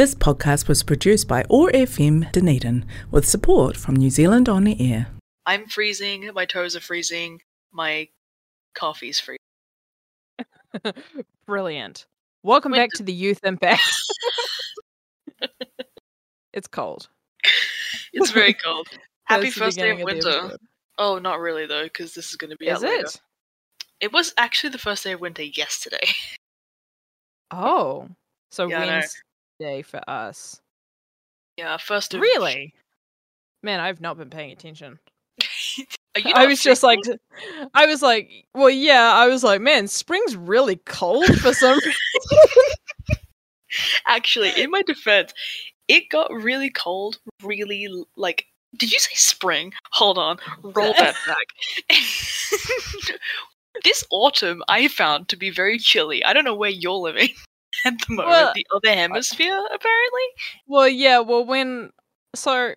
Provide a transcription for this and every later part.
This podcast was produced by OAR FM Dunedin with support from New Zealand On the Air. I'm freezing. My toes are freezing. My coffee's freezing. Brilliant. Welcome back Winter. to the Youth Impact. it's cold. It's very cold. Happy first day of beginning winter. episode. oh, not really though, because this is going to be Is out later. it? It was actually the first day of winter yesterday. Oh. So Yeah, Wednesday for us. yeah, first of Really? Man, I've not been paying attention. Are you I was just like. I was like, well, yeah, I was like, man, spring's really cold for some reason. actually, in my defense, it got really cold. Really, like, did you say spring? Hold on, roll that back. this autumn, I found to be very chilly. I don't know where you're living at the moment. Well, the other hemisphere, apparently. Well, yeah, well, when so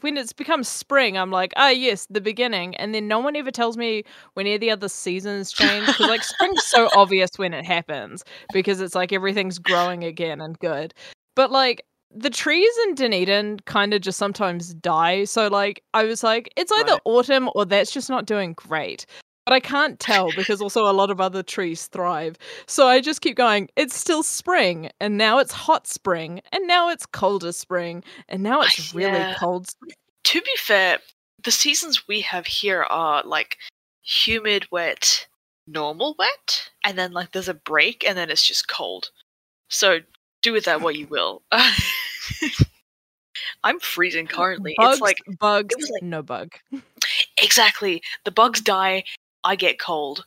when it's become spring, I'm like, ah, yes, the beginning, and then no one ever tells me when any of the other seasons change because like spring's so obvious when it happens because it's like everything's growing again and good, but like. The trees in Dunedin kind of just sometimes die. So, like, I was like, it's either Right. autumn or that's just not doing great. But I can't tell because also a lot of other trees thrive. So I just keep going, it's still spring, and now it's hot spring, and now it's colder spring, and now it's really Yeah. cold spring. to be fair, the seasons we have here are like humid, wet, normal wet, and then like there's a break, and then it's just cold. So do with that what you will. I'm freezing currently. Bugs, It's like bugs, it like- no bug. exactly the bugs die, I get cold,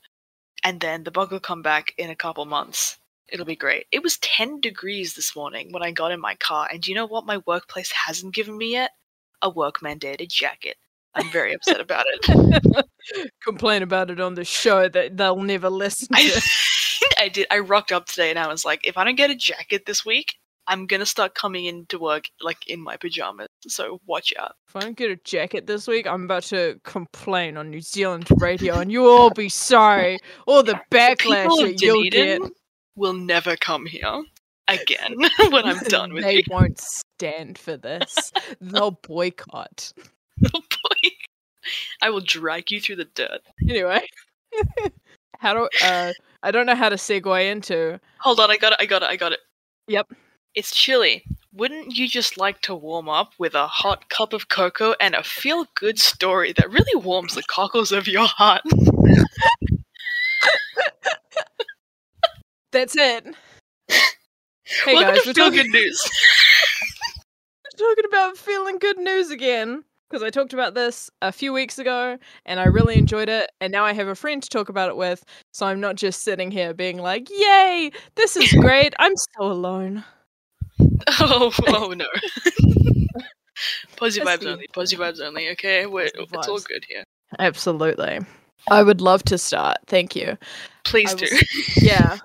and then the bug will come back in a couple months. It'll be great. It was 10 degrees this morning when I got in my car, and do you know what my workplace hasn't given me yet? A work mandated jacket. I'm very upset about it. Complain about it on the show that they'll never listen I. I did. I rocked up today and I was like, if I don't get a jacket this week, I'm gonna start coming into work like in my pajamas. So watch out. if I don't get a jacket this week, I'm about to complain on New Zealand radio, and you'll all be sorry. All the backlash of that you'll get. Will never come here again when I'm done with they you. won't stand for this. They'll boycott. Oh boy. I will drag you through the dirt. Anyway, how do uh? I don't know how to segue into. Hold on, I got it, I got it, I got it. Yep. It's chilly. Wouldn't you just like to warm up with a hot cup of cocoa and a feel good story that really warms the cockles of your heart? That's it. Hey Welcome guys, to we're Feel talking, Good News. we're talking about feeling good news again because I talked about this a few weeks ago and I really enjoyed it. And now I have a friend to talk about it with, so I'm not just sitting here being like, "Yay, this is great." I'm so alone. Oh, oh no. Positive vibes only. Posy vibes only. Okay, We're, Positive it's all vibes. good here. Absolutely. I would love to start. Thank you. Please I do. will yeah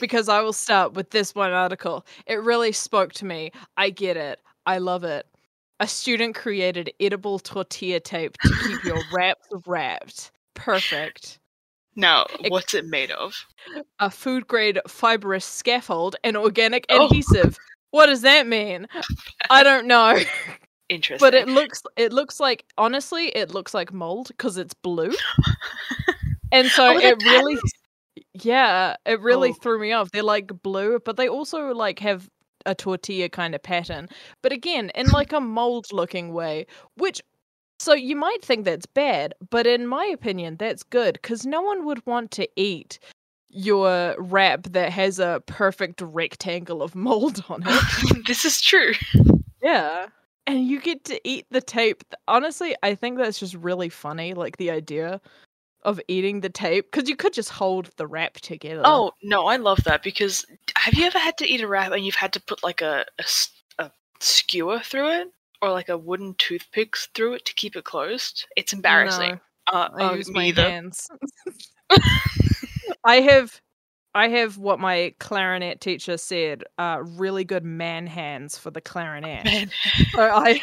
because i will start with this one article it really spoke to me i get it i love it a student created edible tortilla tape to keep your wraps wrapped perfect Now, Ex- what's it made of? a food grade fibrous scaffold and organic Oh. adhesive what does that mean? I don't know. Interesting. but it looks it looks like honestly it looks like mold because it's blue. And so Oh, it really yeah it really Oh. threw me off. They're like blue but they also like have a tortilla kind of pattern. But again in like a mold looking way which so you might think that's bad but in my opinion that's good because no one would want to eat your wrap that has a perfect rectangle of mold on it this is true. yeah. And you get to eat the tape. Honestly, I think that's just really funny, like the idea of eating the tape because you could just hold the wrap together. Oh no, I love that because have you ever had to eat a wrap and you've had to put like a a skewer through it or like a wooden toothpick through it to keep it closed? It's embarrassing. No, Uh, I uh, use my either. hands. I have, I have what my clarinet teacher said. Uh, really good man hands for the clarinet. So I,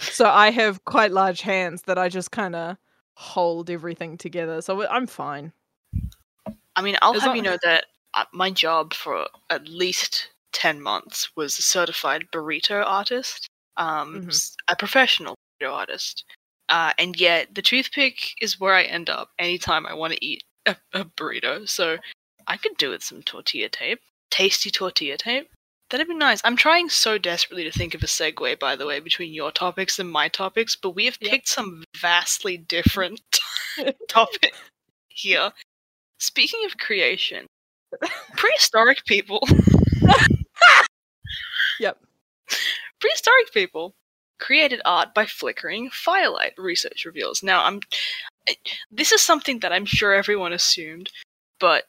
so I have quite large hands that I just kind of hold everything together. So I'm fine. I mean, I'll As have long- you know that uh, my job for at least 10 months was a certified burrito artist, um, Mhm. s- a professional burrito artist. Uh, and yet, the toothpick is where I end up anytime I want to eat a, a burrito. So I could do with some tortilla tape, tasty tortilla tape. That'd be nice. I'm trying so desperately to think of a segue, by the way, between your topics and my topics, but we have Yep. picked some vastly different topics here. Speaking of creation, prehistoric people. Yep. Prehistoric people created art by flickering firelight, research reveals. Now, I'm. This is something that I'm sure everyone assumed, but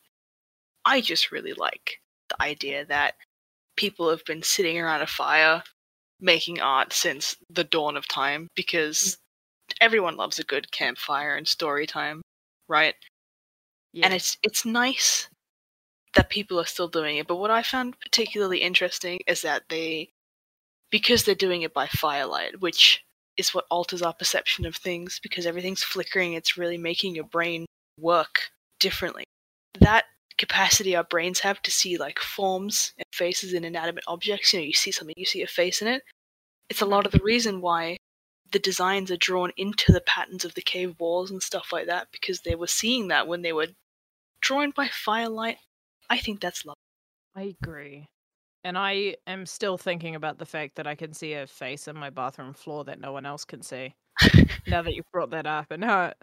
I just really like the idea that people have been sitting around a fire making art since the dawn of time because mm. everyone loves a good campfire and story time, right? Yeah. and it's it's nice that people are still doing it but what i found particularly interesting is that they because they're doing it by firelight which is what alters our perception of things because everything's flickering it's really making your brain work differently that capacity our brains have to see like forms and faces in inanimate objects you know you see something you see a face in it it's a lot of the reason why the designs are drawn into the patterns of the cave walls and stuff like that because they were seeing that when they were drawn by firelight. I think that's lovely. I agree. And I am still thinking about the fact that I can see a face in my bathroom floor that no one else can see. now that you've brought that up, and now I'm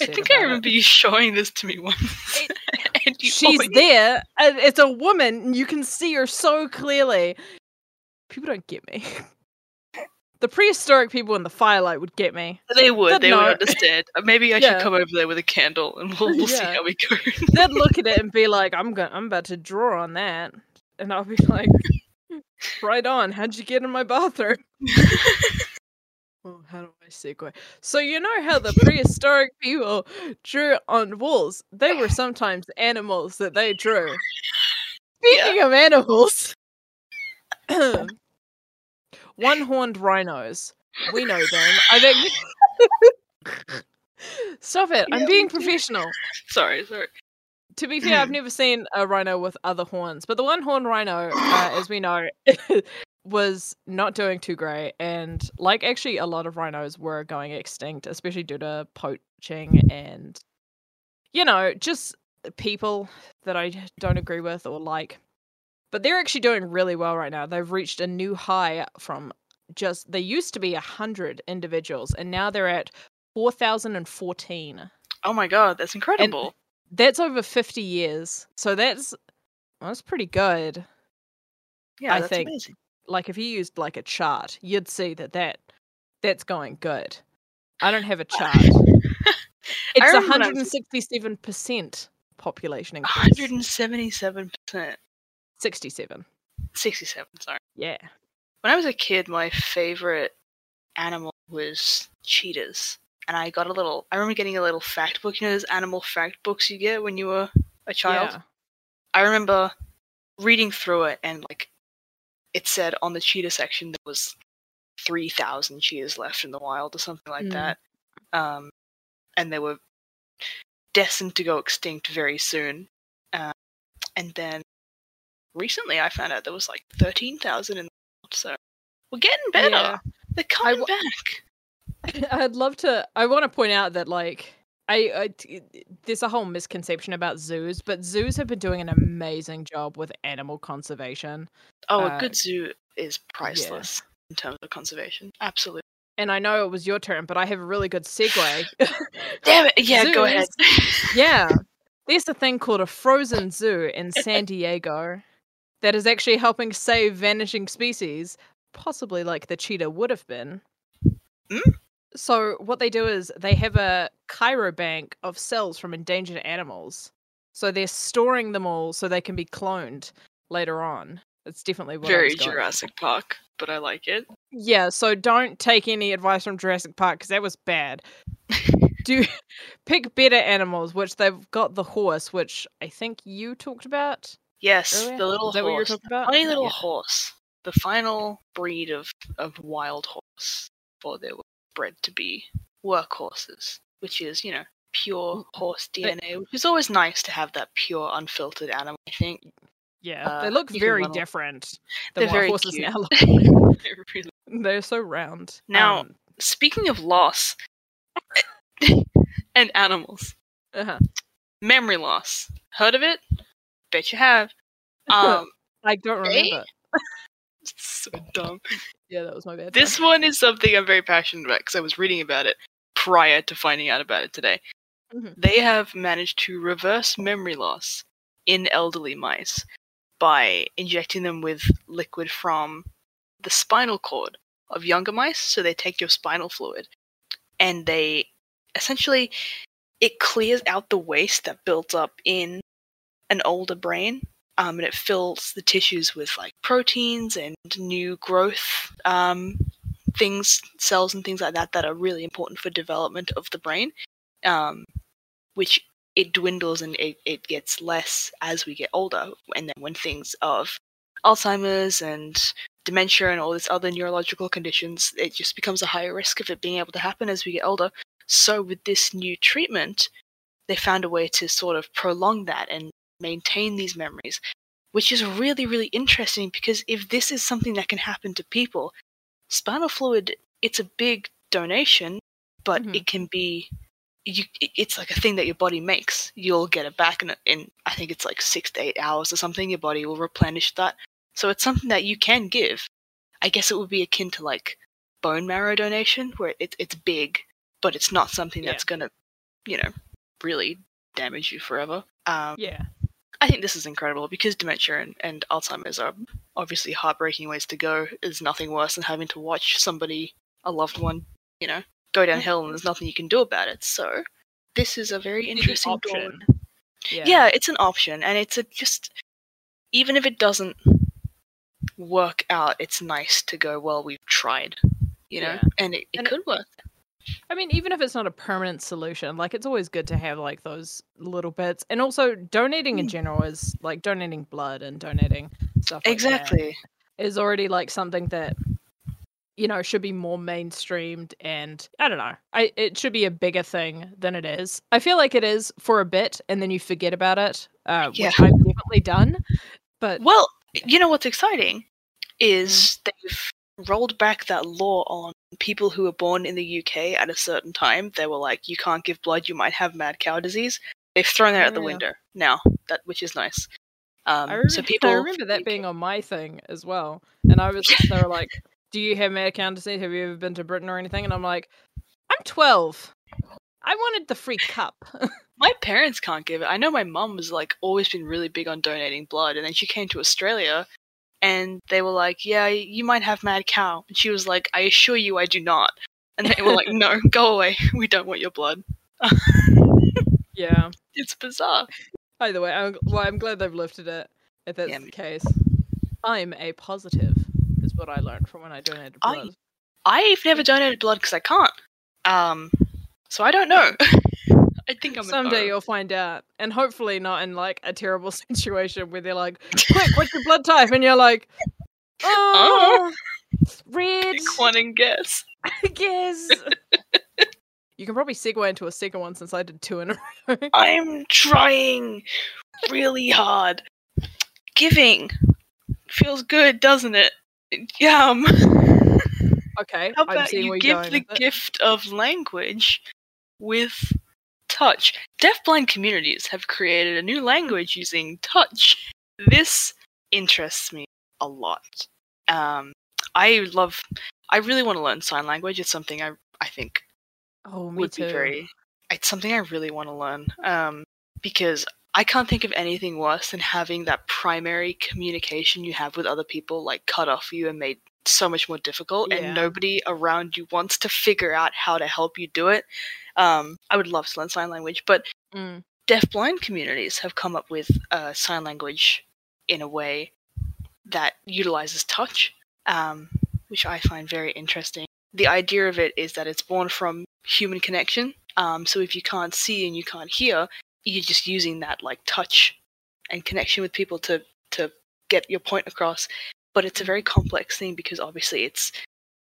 I think I about it. remember you showing this to me once. and you she's always- there. and It's a woman. and You can see her so clearly. People don't get me. The prehistoric people in the firelight would get me. They would. But They no. would understand. Uh, Maybe I Yeah. should come over there with a candle and we'll, we'll see how we go. They'd look at it and be like, "I'm going. I'm about to draw on that," and I'll be like, "Right on. How'd you get in my bathroom?" Well, how do I segue? So you know how the prehistoric people drew on walls? They were sometimes animals that they drew. Speaking of animals, one-horned rhinos. We know them. I think. Stop it! I'm being professional. sorry, sorry. To be fair, I've never seen a rhino with other horns, but the one horn rhino, uh, as we know, was not doing too great, and like actually a lot of rhinos were going extinct, especially due to poaching and you know just people that I don't agree with or like. But they're actually doing really well right now. They've reached a new high from just they used to be a hundred individuals, and now they're at four thousand and fourteen. Oh my god, that's incredible. That's over 50 years. So that's well, that's pretty good. yeah, I that's think- amazing. Like if you used like a chart, you'd see that that that's going good. I don't have a chart. It's remember when I was- 167% population increase. 177%. 67. 67, sorry. Yeah. When I was a kid, my favorite animal was cheetahs. And I got a little, I remember getting a little fact book. You know those animal fact books you get when you were a child? Yeah. I remember reading through it and like it said on the cheetah section there was 3,000 cheetahs left in the wild or something like Mm. that. Um, and they were destined to go extinct very soon. Uh, and then recently I found out there was like 13,000 in the wild. So we're getting better. Yeah. They're coming back. I'd love to. I want to point out that like I, I there's a whole misconception about zoos, but zoos have been doing an amazing job with animal conservation. Oh, Uh, a good zoo is priceless in terms of conservation. Absolutely. And I know it was your turn, but I have a really good segue. Damn it. Yeah, go ahead. yeah, there's a thing called a frozen zoo in San Diego that is actually helping save vanishing species, possibly like the cheetah would have been. Mm. So what they do is they have a cryo bank of cells from endangered animals. So they're storing them all so they can be cloned later on. It's definitely Very for. Jurassic Park, but I like it. Yeah, so don't take any advice from Jurassic Park because that was bad. Do pick better animals, which they've got the horse, which I think you talked about. Yes, earlier. the little Is that what you were horse. talking about? Funny little Yeah. horse. The final breed of, of wild horse before they were bred to be workhorses, which is, you know, pure horse DNA, which is always nice to have that pure, unfiltered animal, I think. Yeah, Uh, they look very different They're than what horses cute. now look. They're really- They're so round. Now- Um, Speaking of loss and animals, uh-huh. memory loss. Heard of it? Bet you have. Um, I don't remember. so dumb. Yeah, that was my bad. This one is something I'm very passionate about because I was reading about it prior to finding out about it today. Mhm. They have managed to reverse memory loss in elderly mice by injecting them with liquid from the spinal cord of younger mice. So they take your spinal fluid and they essentially it clears out the waste that built up in an older brain um, and it fills the tissues with like proteins and new growth um, things, cells and things like that that are really important for development of the brain, um, which it dwindles and it, it gets less as we get older. And then when things of Alzheimer's and dementia and all these other neurological conditions, it just becomes a higher risk of it being able to happen as we get older. So with this new treatment, they found a way to sort of prolong that and maintain these memories, which is really, really interesting because if this is something that can happen to people, spinal fluid, it's a big donation, but Mhm. it can be. You, it's like a thing that your body makes. You'll get it back in, in, I think it's like six to eight hours or something. Your body will replenish that. So it's something that you can give. I guess it would be akin to like bone marrow donation, where it, it's big, but it's not something Yeah. that's gonna, you know, really damage you forever. Um, Yeah. I think this is incredible because dementia and, and Alzheimer's are obviously heartbreaking ways to go. There's nothing worse than having to watch somebody, a loved one, you know, go downhill mm-hmm. and there's nothing you can do about it. So this is a very interesting option. Yeah. Yeah. it's an option, and it's a just even if it doesn't work out, it's nice to go. Well, we've tried, you know, Yeah. and it, it And it- could work. I mean, even if it's not a permanent solution, like it's always good to have like those little bits. And also, donating in Mm. general is like donating blood and donating stuff. like Exactly. is already like something that you know should be more mainstreamed and i don't know i it should be a bigger thing than it is i feel like it is for a bit and then you forget about it uh Yeah. which i've definitely done but Well, you know what's exciting is they've rolled back that law on people who were born in the UK at a certain time. They were like, you can't give blood, you might have mad cow disease. They've thrown that out the window now, that which is nice. Um, I, remember, so people, I remember that being on my thing as well and i was they were like do you have mad cow disease have you ever been to britain or anything and i'm like i'm 12 i wanted the free cup my parents can't give it. I know my mum was like always been really big on donating blood, and then she came to Australia, and they were like, "Yeah, you might have mad cow," and she was like, "I assure you, I do not." And they were like, "No, go away. We don't want your blood." yeah It's bizarre. Either way, I'm, well, I'm glad they've lifted it. If that's Yeah, the case, I'm a positive. Is what I learned from when I donated I- blood. I've never donated blood because I can't. Um, so I don't know. I think I'm Someday you'll find out, and hopefully not in like a terrible situation where they're like, "Quick, what's your blood type?" And you're like, "Oh, oh red." Pick one and guess. I guess. you can probably segue into a second one since I did two in a row. I'm trying really hard. Giving feels good, doesn't it? Yum. okay, How about you give the gift of language with touch? Deafblind communities have created a new language using touch. This interests me a lot. Um, I love. I really want to learn sign language. It's something I I think Oh, me would too. be very. It's something I really want to learn. Um, because I can't think of anything worse than having that primary communication you have with other people like cut off you and made so much more difficult, Yeah. and nobody around you wants to figure out how to help you do it. Um, I would love to learn sign language, but Mm. deafblind communities have come up with uh, sign language in a way that utilizes touch, um, which I find very interesting. The idea of it is that it's born from human connection. Um, so if you can't see and you can't hear, you're just using that like touch and connection with people to to get your point across. But it's a very complex thing because obviously it's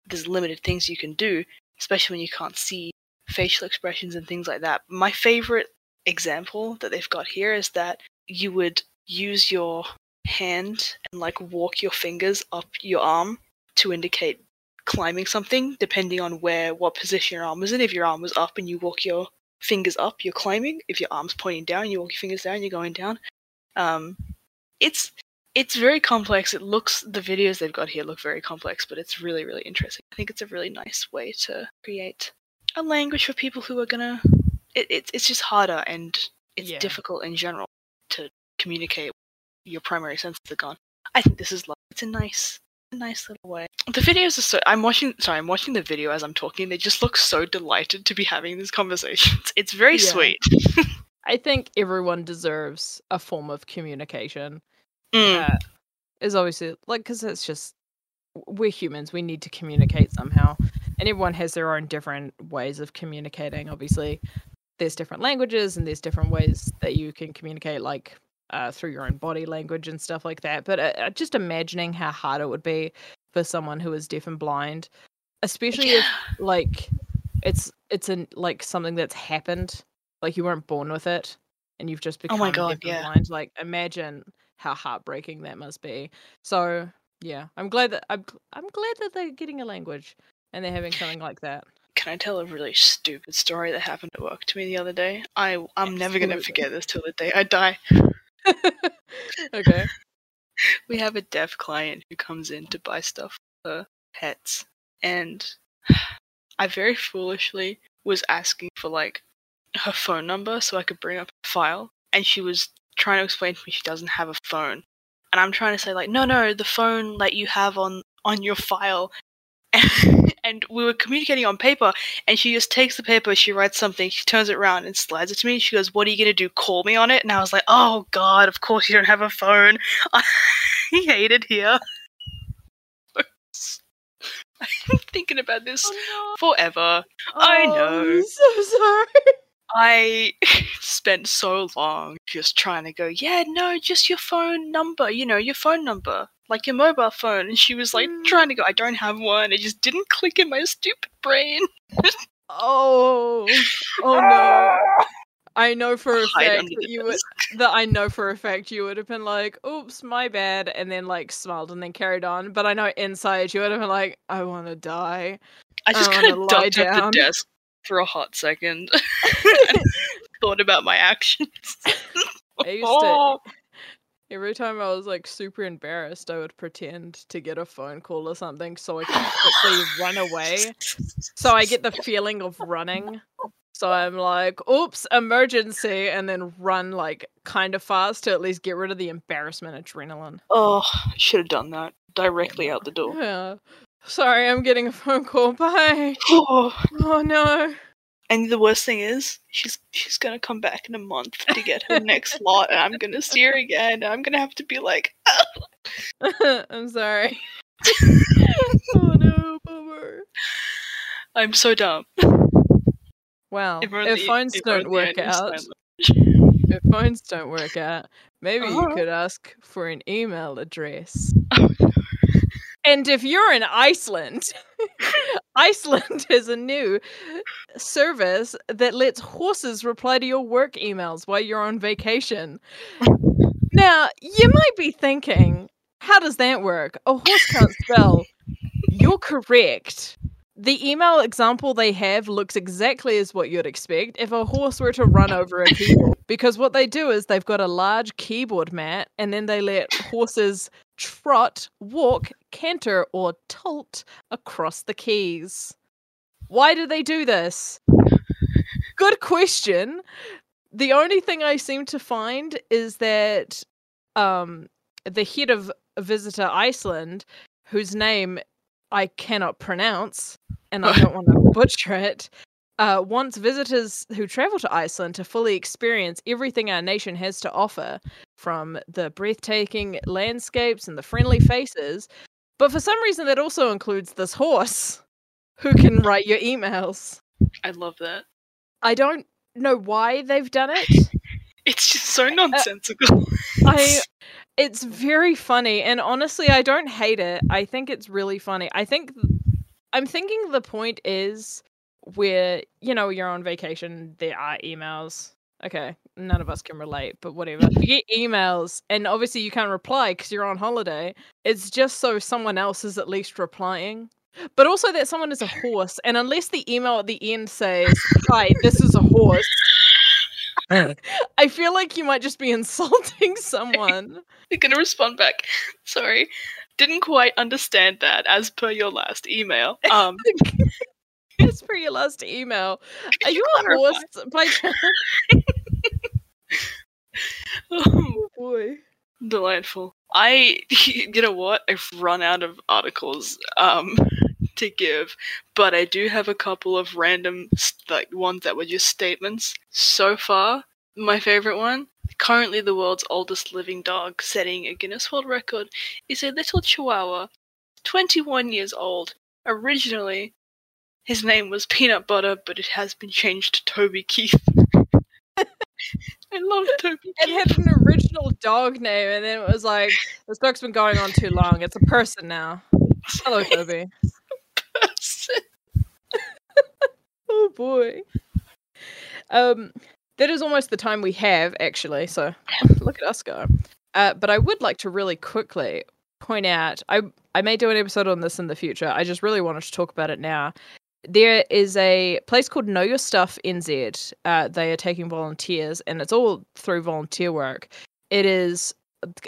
there's limited things you can do, especially when you can't see facial expressions and things like that. My favorite example that they've got here is that you would use your hand and like walk your fingers up your arm to indicate climbing something, depending on where what position your arm was in. If your arm was up and you walk your fingers up, you're climbing. If your arm's pointing down, you walk your fingers down, you're going down. Um, it's it's very complex. It looks the videos they've got here look very complex, but it's really really interesting. I think it's a really nice way to create a language for people who are gonna. It, it it's just harder and it's Yeah. difficult in general to communicate your primary senses are gone. I think this is lovely. It's a nice, a nice little way. The videos are so. I'm watching. Sorry, I'm watching the video as I'm talking. They just look so delighted to be having these conversations. It's very Yeah. sweet. I think everyone deserves a form of communication. Mm. Uh, is obviously like because it's just we're humans. We need to communicate somehow, and everyone has their own different ways of communicating. Obviously, there's different languages and there's different ways that you can communicate, like uh, through your own body language and stuff like that. But uh, uh, just imagining how hard it would be for someone who is deaf and blind, especially if like it's it's an like something that's happened like you weren't born with it and you've just become Oh my God, deaf and yeah. blind like imagine how heartbreaking that must be so yeah i'm glad that i'm, I'm glad that they're getting a language and they're having something like that. Can I tell a really stupid story that happened at work to me the other day? I I'm never gonna forget this till the day I die. okay. We have a deaf client who comes in to buy stuff for her pets and i very foolishly was asking for like her phone number so i could bring up a file and she was trying to explain to me she doesn't have a phone. And i'm trying to say like no no the phone that you have on on your file. and we were communicating on paper and she just takes the paper she writes something she turns it around and slides it to me she goes what are you going to do call me on it and i was like oh god of course you don't have a phone I hate it here. I'm thinking about this oh, forever. no. I Oh, know. I'm so sorry I spent so long just trying to go, yeah, no, just your phone number, you know, your phone number, like your mobile phone. And she was like Mm. trying to go, I don't have one. It just didn't click in my stupid brain. oh oh no i know for a fact that you would that I know for a fact you would have been like, "Oops, my bad," and then like smiled and then carried on. But I know inside you would have been like, "I want to die." I just I kind wanna of lie ducked at the desk for a hot second. and thought about my actions. I used Oh. to every time I was like super embarrassed, I would pretend to get a phone call or something so I could quickly run away. So I get the feeling of running. So I'm like, "Oops, emergency," and then run like kind of fast to at least get rid of the embarrassment adrenaline. Oh, I should have done that directly out the door. Yeah. Sorry, I'm getting a phone call. Bye. Oh. Oh no. And the worst thing is, she's she's gonna come back in a month to get her next lot, and I'm gonna see her again. And I'm gonna have to be like, I'm sorry. oh no, bummer. I'm so dumb. Wow. If If, phones if don't work out, if phones don't work out, maybe you Uh-huh. could ask for an email address. language. And if you're in Iceland, Iceland has a new service that lets horses reply to your work emails while you're on vacation. Now, you might be thinking, how does that work? A horse can't spell. You're correct. The email example they have looks exactly as what you'd expect if a horse were to run over a keyboard. Because what they do is they've got a large keyboard mat and then they let horses trot, walk, canter, or tölt across the keys. Why do they do this? Good question. The only thing I seem to find is that um, the head of Visitor Iceland, whose name I cannot pronounce, and I don't want to butcher it, uh, wants visitors who travel to Iceland to fully experience everything our nation has to offer, from the breathtaking landscapes and the friendly faces. But for some reason, that also includes this horse who can write your emails. I love that. I don't know why they've done it. It's just so nonsensical. I it's very funny and honestly I don't hate it. I think it's really funny. I think I'm thinking the point is where, you know, you're on vacation, there are emails. Okay, none of us can relate, but whatever. You get emails, and obviously you can't reply because you're on holiday. It's just so someone else is at least replying. But also that someone is a horse, and unless the email at the end says, "Hi, this is a horse," I feel like you might just be insulting someone. You're gonna respond back. Sorry, didn't quite understand that. As per your last email, um, Per your last email, are you clarify? horse by chance? Oh boy. delightful. I, you know what? I've run out of articles um to give, but I do have a couple of random like ones that were just statements. So far, my favorite one. Currently, the world's oldest living dog, setting a Guinness World Record, is a little Chihuahua, 21 years old. Originally, his name was Peanut Butter, but it has been changed to Toby Keith. I love Toby It had an original dog name, and then it was like, this dog's been going on too long. It's a person now. Hello, Toby. Oh boy. Um, that is almost the time we have, actually. So look at us go. Uh, but I would like to really quickly point out. I I may do an episode on this in the future. I just really wanted to talk about it now. There is a place called Know Your Stuff NZ. Uh, they are taking volunteers, and it's all through volunteer work. It is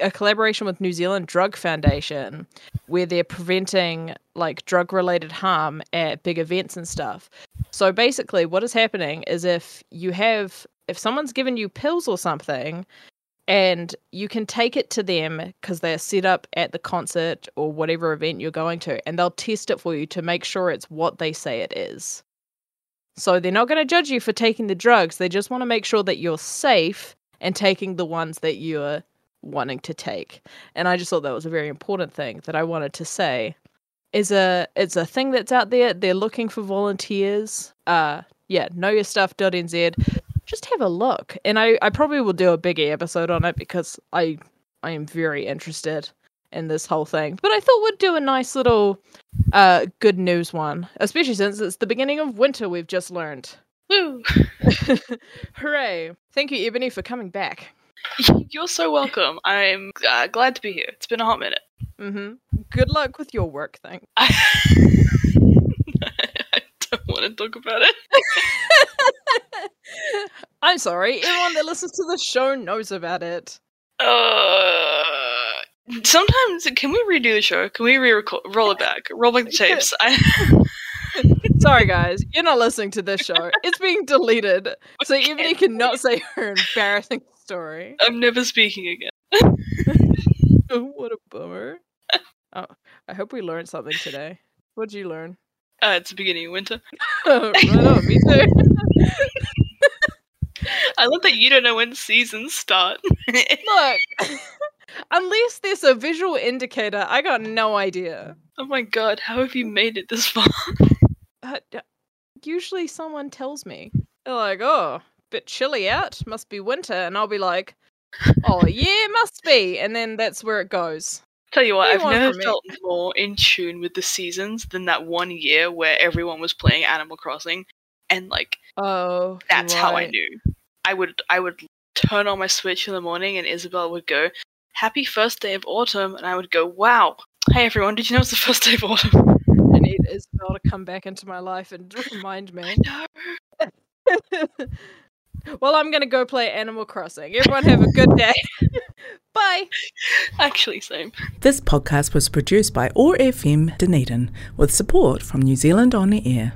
a collaboration with New Zealand Drug Foundation, where they're preventing like drug related harm at big events and stuff. So basically, what is happening is if you have, if someone's given you pills or something, and you can take it to them because they're set up at the concert or whatever event you're going to, and they'll test it for you to make sure it's what they say it is. So they're not going to judge you for taking the drugs. They just want to make sure that you're safe and taking the ones that you're wanting to take. And I just thought that was a very important thing that I wanted to say. Is a it's a thing that's out there. They're looking for volunteers. Uh yeah, knowyourstuff.nz. Just have a look. And I, I probably will do a bigger episode on it because I I am very interested in this whole thing. But I thought we'd do a nice little uh good news one. Especially since it's the beginning of winter we've just learned. Woo! Hooray. Thank you, Ebony, for coming back. You're so welcome. I'm uh, glad to be here. It's been a hot minute. Mm-hmm. Good luck with your work thing. I, I don't want to talk about it. I'm sorry, everyone that listens to the show knows about it. Uh, sometimes, can we redo the show? Can we re-record, roll it back, roll back the tapes? I, Sorry, guys, you're not listening to this show. It's being deleted, so Ebony cannot say her embarrassing story. I'm never speaking again. Oh, what a bummer. Oh, I hope we learned something today. What'd you learn? Uh, it's the beginning of winter. right on, me too. I love that you don't know when seasons start. Look, unless there's a visual indicator, I got no idea. oh my god, how have you made it this far? Uh, usually someone tells me. They're like, oh, bit chilly out, must be winter. And I'll be like, oh, yeah, must be. And then that's where it goes. Tell you what, I've never felt more in tune with the seasons than that one year where everyone was playing Animal Crossing, and like Oh, that's how I right. knew. I would I would turn on my Switch in the morning, and Isabelle would go, "Happy first day of autumn," and I would go, "Wow, hey everyone, did you know it's the first day of autumn?" I need Isabelle to come back into my life and remind me. No. well, I'm going to go play Animal Crossing. Everyone have a good day. Bye. Actually, same. This podcast was produced by OAR FM Dunedin with support from New Zealand On the Air.